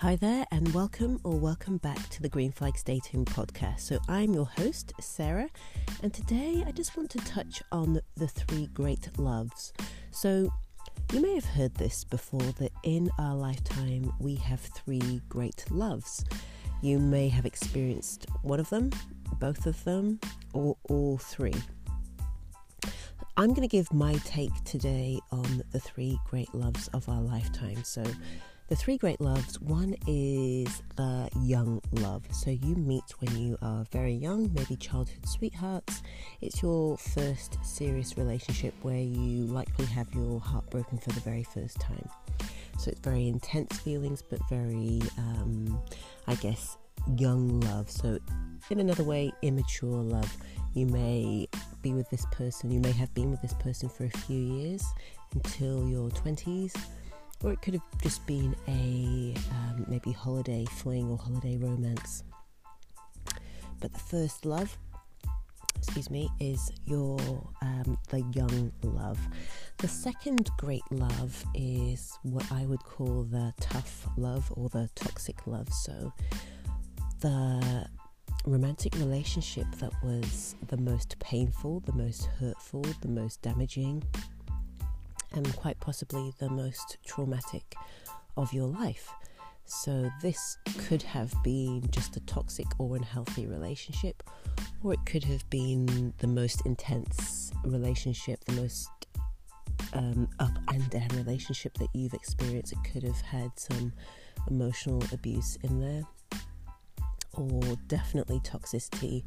Hi there, and welcome or welcome back to the Green Flags Dating podcast. So, I'm your host, Sarah, and today I just want to touch on the three great loves. So, you may have heard this before that in our lifetime we have three great loves. You may have experienced one of them, both of them, or all three. I'm going to give my take today on the three great loves of our lifetime. So, the three great loves one is the young love. So you meet when you are very young, maybe childhood sweethearts. It's your first serious relationship where you likely have your heart broken for the very first time. So it's very intense feelings, but very, um, I guess, young love. So, in another way, immature love. You may be with this person, you may have been with this person for a few years until your 20s or it could have just been a um, maybe holiday fling or holiday romance. But the first love, excuse me, is your um, the young love. The second great love is what I would call the tough love or the toxic love. So the romantic relationship that was the most painful, the most hurtful, the most damaging, and quite possibly the most traumatic of your life. So, this could have been just a toxic or unhealthy relationship, or it could have been the most intense relationship, the most um, up and down relationship that you've experienced. It could have had some emotional abuse in there or definitely toxicity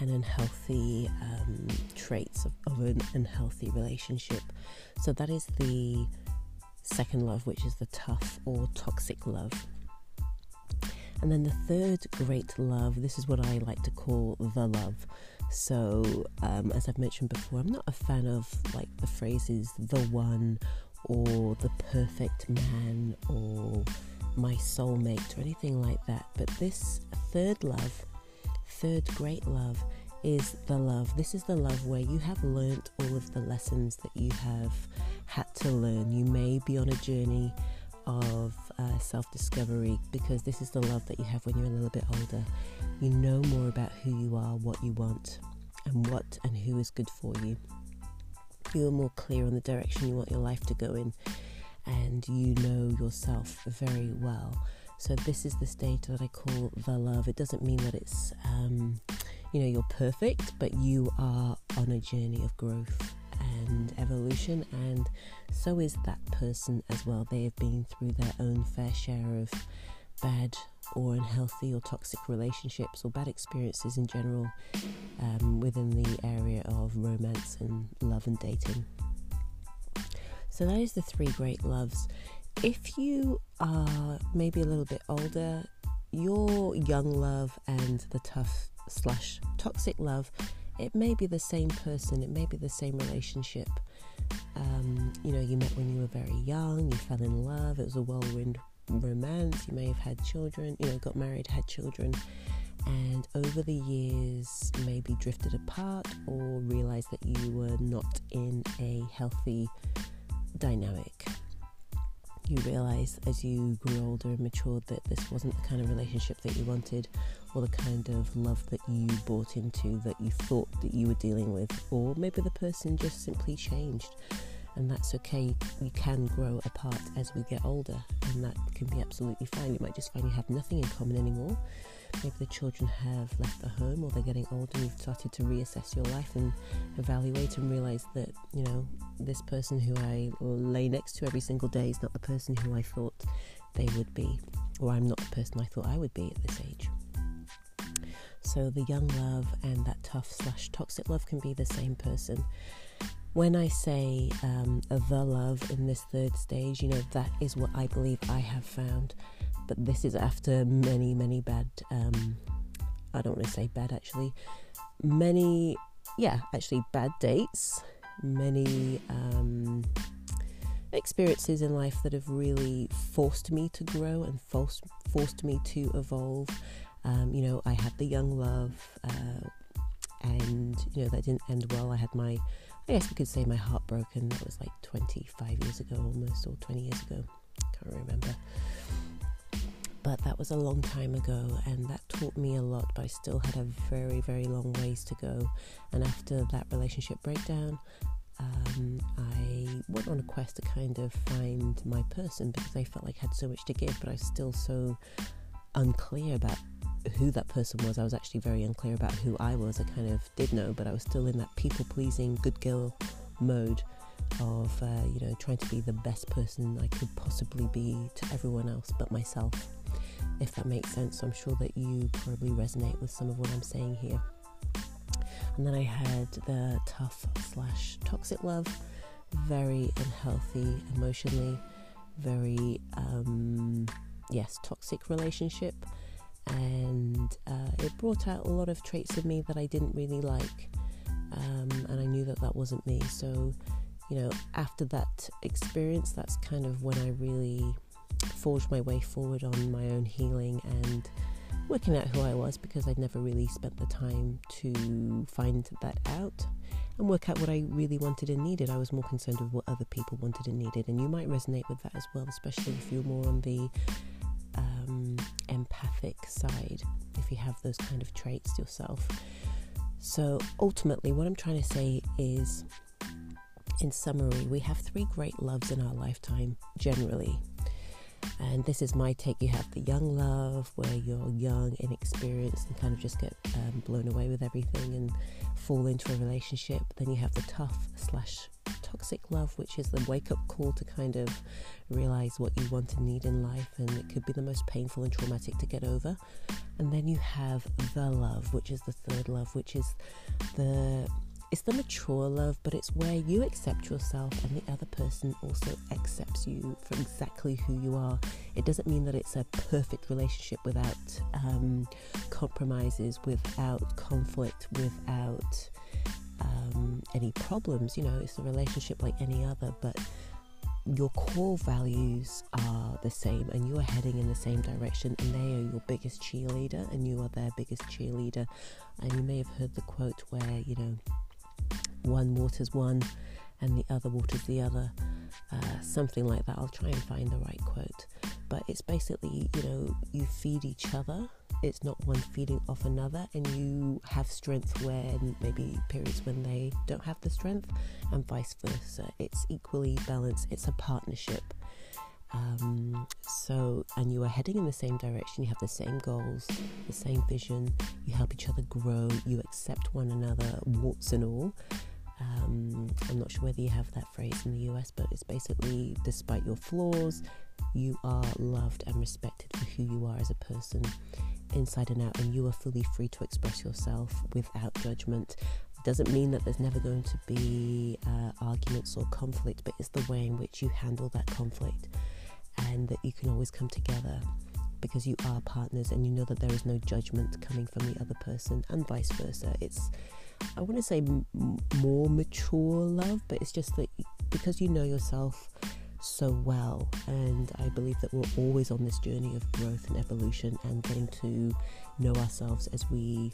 and unhealthy um, traits of, of an unhealthy relationship. So that is the second love, which is the tough or toxic love. And then the third great love, this is what I like to call the love. So, um, as I've mentioned before, I'm not a fan of like the phrases the one or the perfect man or my soulmate or anything like that. But this third love, third great love, is the love. This is the love where you have learnt all of the lessons that you have had to learn. You may be on a journey of uh, self discovery because this is the love that you have when you're a little bit older. You know more about who you are, what you want, and what and who is good for you. You're more clear on the direction you want your life to go in and you know yourself very well. So this is the stage that I call the love. It doesn't mean that it's um, you know you're perfect, but you are on a journey of growth and evolution, and so is that person as well. They have been through their own fair share of bad or unhealthy or toxic relationships or bad experiences in general um, within the area of romance and love and dating. So that is the three great loves. If you are maybe a little bit older, your young love and the tough slash toxic love, it may be the same person, it may be the same relationship. Um, you know, you met when you were very young, you fell in love, it was a whirlwind romance, you may have had children, you know, got married, had children, and over the years maybe drifted apart or realized that you were not in a healthy dynamic. You realize as you grew older and matured that this wasn't the kind of relationship that you wanted or the kind of love that you bought into that you thought that you were dealing with, or maybe the person just simply changed. And that's okay. You can grow apart as we get older, and that can be absolutely fine. You might just find you have nothing in common anymore, maybe the children have left the home or they're getting older and you've started to reassess your life and evaluate and realize that, you know, this person who I lay next to every single day is not the person who I thought they would be, or I'm not the person I thought I would be at this age. So the young love and that tough slash toxic love can be the same person. When I say um, the love in this third stage, you know, that is what I believe I have found but this is after many, many bad, um, I don't want to say bad actually, many, yeah, actually bad dates, many um, experiences in life that have really forced me to grow and forced, forced me to evolve. Um, you know, I had the young love, uh, and you know that didn't end well. I had my, I guess we could say my heart broken. That was like 25 years ago, almost, or 20 years ago. Can't remember. but that was a long time ago and that taught me a lot but i still had a very very long ways to go and after that relationship breakdown um, i went on a quest to kind of find my person because i felt like i had so much to give but i was still so unclear about who that person was i was actually very unclear about who i was i kind of did know but i was still in that people pleasing good girl mode of uh, you know trying to be the best person I could possibly be to everyone else but myself if that makes sense. So I'm sure that you probably resonate with some of what I'm saying here. And then I had the tough slash toxic love, very unhealthy emotionally, very, um, yes, toxic relationship. And uh, it brought out a lot of traits of me that I didn't really like. Um, and I knew that that wasn't me. So, you know, after that experience, that's kind of when I really forged my way forward on my own healing and working out who I was because I'd never really spent the time to find that out and work out what I really wanted and needed. I was more concerned with what other people wanted and needed, and you might resonate with that as well, especially if you're more on the empathic side, if you have those kind of traits yourself. So, ultimately, what I'm trying to say is in summary, we have three great loves in our lifetime generally. And this is my take. You have the young love, where you're young, inexperienced, and kind of just get um, blown away with everything and fall into a relationship. Then you have the tough slash toxic love, which is the wake up call to kind of realize what you want and need in life, and it could be the most painful and traumatic to get over. And then you have the love, which is the third love, which is the it's the mature love, but it's where you accept yourself and the other person also accepts you for exactly who you are. It doesn't mean that it's a perfect relationship without um, compromises, without conflict, without any problems. You know, it's a relationship like any other, but your core values are the same and you are heading in the same direction and they are your biggest cheerleader and you are their biggest cheerleader and you may have heard the quote where you know one waters one and the other waters the other, uh, something like that. I'll try and find the right quote. But it's basically, you know, you feed each other. It's not one feeding off another, and you have strength when maybe periods when they don't have the strength, and vice versa. It's equally balanced, it's a partnership. Um, so, and you are heading in the same direction, you have the same goals, the same vision, you help each other grow, you accept one another, warts and all, um, I'm not sure whether you have that phrase in the US, but it's basically despite your flaws, you are loved and respected for who you are as a person, inside and out, and you are fully free to express yourself without judgment. It doesn't mean that there's never going to be uh, arguments or conflict, but it's the way in which you handle that conflict, and that you can always come together because you are partners and you know that there is no judgment coming from the other person, and vice versa. It's I to say m- more mature love, but it's just that because you know yourself so well, and I believe that we're always on this journey of growth and evolution and getting to know ourselves as we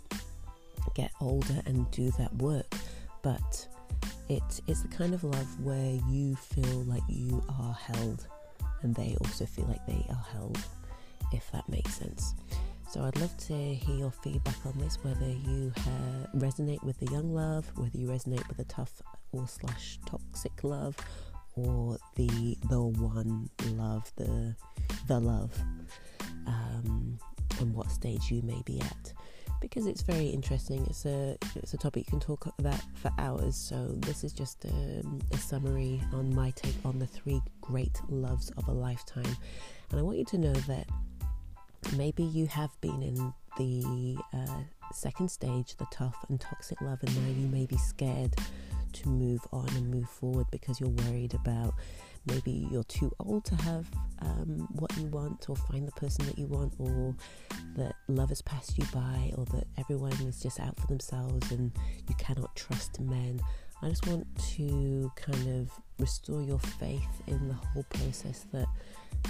get older and do that work. But it, it's the kind of love where you feel like you are held and they also feel like they are held, if that makes sense. So I'd love to hear your feedback on this, whether you uh, resonate with the young love, whether you resonate with the tough or slash toxic love, or the the one love, the the love, um, and what stage you may be at. Because it's very interesting. It's a it's a topic you can talk about for hours. So this is just a, um, a summary on my take on the three great loves of a lifetime, and I want you to know that maybe you have been in the uh, second stage, the tough and toxic love, and now you may be scared to move on and move forward because you're worried about maybe you're too old to have um, what you want or find the person that you want, or that love has passed you by, or that everyone is just out for themselves and you cannot trust men. I just want to kind of restore your faith in the whole process that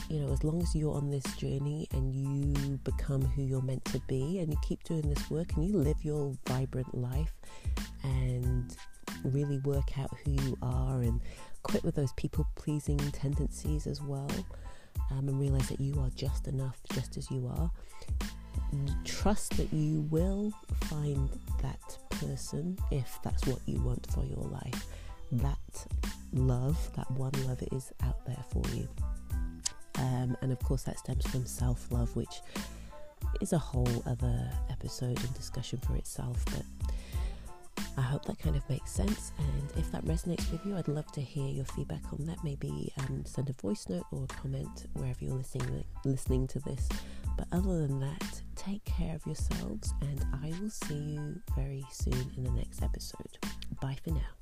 you know, as long as you're on this journey and you become who you're meant to be and you keep doing this work and you live your vibrant life and really work out who you are and quit with those people pleasing tendencies as well. um, and realize that you are just enough, just as you are. Trust that you will find that person if that's what you want for your life. That love, that one love is out there for you. Um, and of course, that stems from self love, which is a whole other episode and discussion for itself. But I hope that kind of makes sense. And if that resonates with you, I'd love to hear your feedback on that. Maybe um, send a voice note or a comment wherever you're listening listening to this. But other than that, take care of yourselves, and I will see you very soon in the next episode. Bye for now.